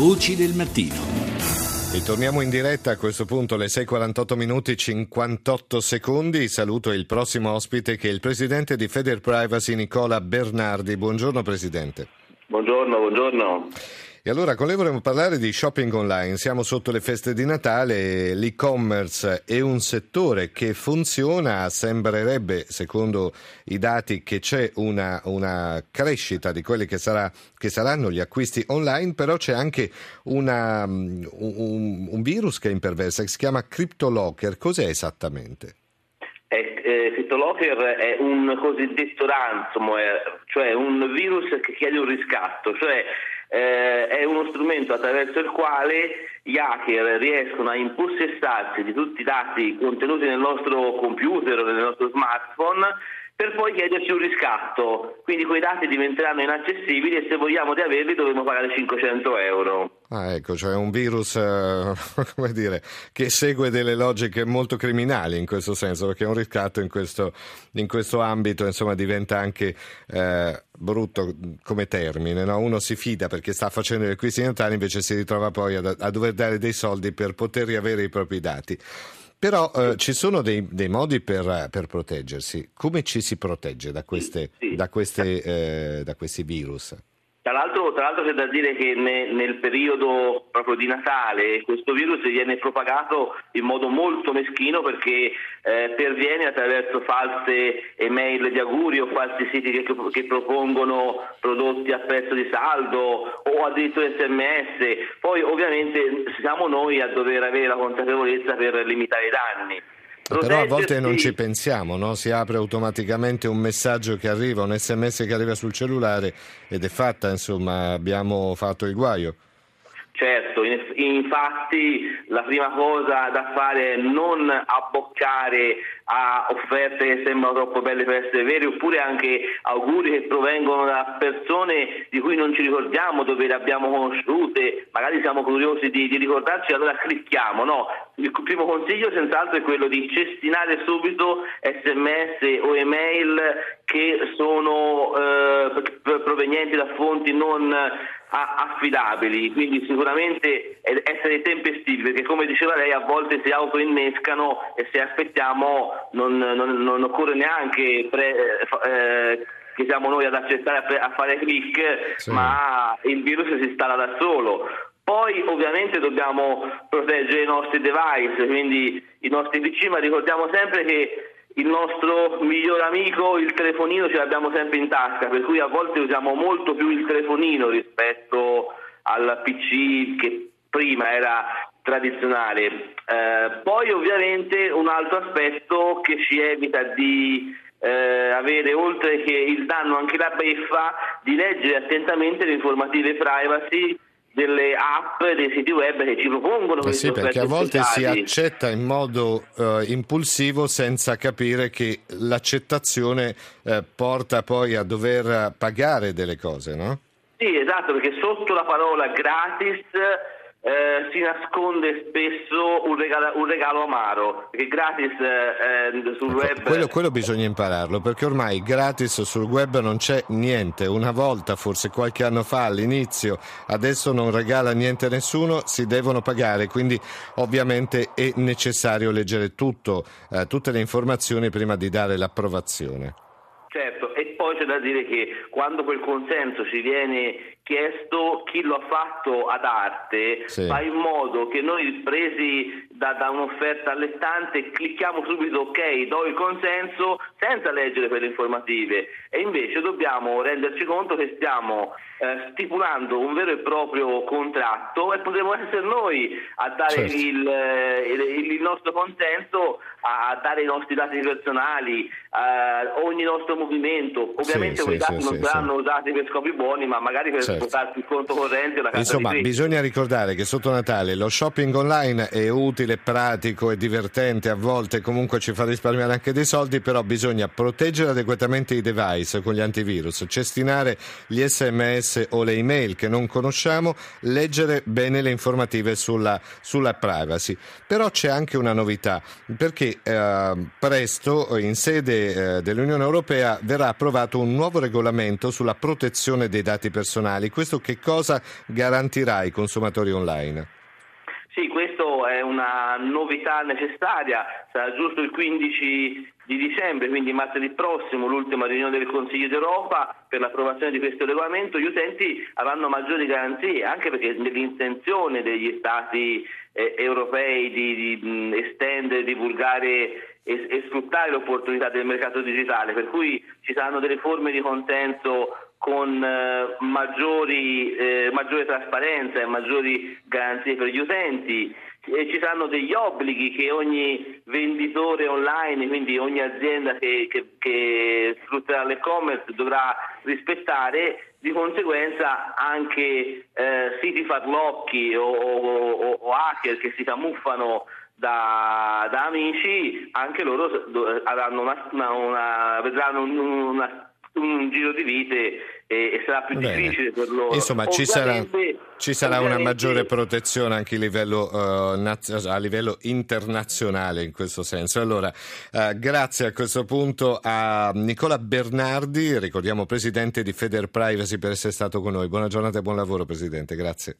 Voci del mattino. E torniamo in diretta a questo punto alle 6.48 minuti 58 secondi. Saluto il prossimo ospite che è il presidente di Feder Privacy Nicola Bernardi. Buongiorno Presidente. Buongiorno, buongiorno. E allora con lei vorremmo parlare di shopping online. Siamo sotto le feste di Natale, l'e-commerce è un settore che funziona, sembrerebbe, secondo i dati, che c'è una, una crescita di quelli che, sarà, che, saranno gli acquisti online, però c'è anche una, un, un, virus che imperversa, che si chiama CryptoLocker. Cos'è esattamente? Eh, eh, CryptoLocker è un cosiddetto ransomware, cioè un virus che chiede un riscatto, cioè eh, è uno strumento attraverso il quale gli hacker riescono a impossessarsi di tutti i dati contenuti nel nostro computer o nel nostro smartphone per poi chiederci un riscatto. Quindi quei dati diventeranno inaccessibili e se vogliamo di averli dovremo pagare 500 euro. Ah, ecco, cioè un virus eh, come dire, che segue delle logiche molto criminali in questo senso, perché un riscatto in questo, in questo ambito insomma, diventa anche eh, brutto come termine. No? Uno si fida perché sta facendo gli acquisti natali, invece si ritrova poi a, a dover dare dei soldi per poter riavere i propri dati. Però eh, ci sono dei, dei modi per, per, proteggersi. Come ci si protegge da, queste, sì, sì. da, queste, eh, da questi virus? Tra l'altro, tra l'altro, c'è da dire che ne, nel periodo proprio di Natale questo virus viene propagato in modo molto meschino perché eh, perviene attraverso false email di auguri o falsi siti che, che, propongono prodotti a prezzo di saldo o addirittura sms. Poi ovviamente siamo noi a dover avere la consapevolezza per limitare i danni. Però a volte non ci pensiamo, no? si apre automaticamente un messaggio che arriva, un sms che arriva sul cellulare ed è fatta, insomma, abbiamo fatto il guaio. Certo, infatti la prima cosa da fare è non abboccare a offerte che sembrano troppo belle per essere vere oppure anche auguri che provengono da persone di cui non ci ricordiamo, dove le abbiamo conosciute, magari siamo curiosi di, di ricordarci, allora clicchiamo. No, il primo consiglio senz'altro è quello di cestinare subito sms o email che sono eh, provenienti da fonti non affidabili, quindi sicuramente essere tempestivi, perché come diceva lei a volte si autoinnescano e se aspettiamo non, non, non occorre neanche pre, eh, che siamo noi ad accettare a, fare click, sì. ma il virus si installa da solo. Poi ovviamente dobbiamo proteggere i nostri device, quindi i nostri PC, ma ricordiamo sempre che il nostro miglior amico, il telefonino, ce l'abbiamo sempre in tasca, per cui a volte usiamo molto più il telefonino rispetto al PC che prima era tradizionale. Eh, poi ovviamente un altro aspetto che ci evita di eh, avere oltre che il danno anche la beffa di leggere attentamente le informative privacy delle app, dei siti web che ci propongono eh sì, perché a volte speciali. si accetta in modo uh, impulsivo senza capire che l'accettazione uh, porta poi a dover pagare delle cose, no? Sì, esatto, perché sotto la parola gratis eh, si nasconde spesso un regalo, un regalo amaro, che gratis eh, sul ecco, web... Quello, quello, bisogna impararlo, perché ormai gratis sul web non c'è niente. Una volta, forse qualche anno fa, all'inizio, adesso non regala niente a nessuno, si devono pagare, quindi ovviamente è necessario leggere tutto, eh, tutte le informazioni prima di dare l'approvazione. Certo, e poi c'è da dire che quando quel consenso ci viene chiesto chi lo ha fatto ad arte, sì. fa in modo che noi presi da, da, un'offerta allettante clicchiamo subito ok, do il consenso senza leggere quelle informative e invece dobbiamo renderci conto che stiamo eh, stipulando un vero e proprio contratto e potremo essere noi a dare certo. il, eh, il, il, nostro consenso a, a, dare i nostri dati personali, eh, ogni nostro movimento. Ovviamente sì, quei sì, dati non saranno usati per scopi buoni, ma magari per certo. Portarsi il conto corrente. La Insomma, bisogna ricordare che sotto Natale lo shopping online è utile utile, pratico e divertente, a volte comunque ci fa risparmiare anche dei soldi, però bisogna proteggere adeguatamente i device con gli antivirus, cestinare gli sms o le email che non conosciamo, leggere bene le informative sulla, sulla privacy. Però c'è anche una novità, perché eh, presto in sede eh, dell'Unione Europea verrà approvato un nuovo regolamento sulla protezione dei dati personali Questo che cosa garantirà ai consumatori online? Sì, questa è una novità necessaria, sarà giusto il 15 di dicembre, quindi martedì prossimo, l'ultima riunione del Consiglio d'Europa per l'approvazione di questo regolamento, gli utenti avranno maggiori garanzie, anche perché nell'intenzione degli Stati eh, europei di, di estendere, divulgare e, e sfruttare l'opportunità del mercato digitale, per cui ci saranno delle forme di consenso con eh, maggiori, eh, maggiore trasparenza e maggiori garanzie per gli utenti. E ci saranno degli obblighi che ogni venditore online, quindi ogni azienda che, che, che sfrutterà l'e-commerce dovrà rispettare, di conseguenza anche eh, siti farlocchi o, o, o, hacker che si camuffano da, da amici, anche loro una, una, una, vedranno una un giro di vite e, sarà più Bene. difficile per loro. Insomma, ci sarà, ci sarà una maggiore protezione anche a livello, uh, naz- a livello, internazionale in questo senso. Allora, uh, grazie a questo punto a Nicola Bernardi, ricordiamo presidente di Feder Privacy per essere stato con noi. Buona giornata e buon lavoro Presidente, grazie.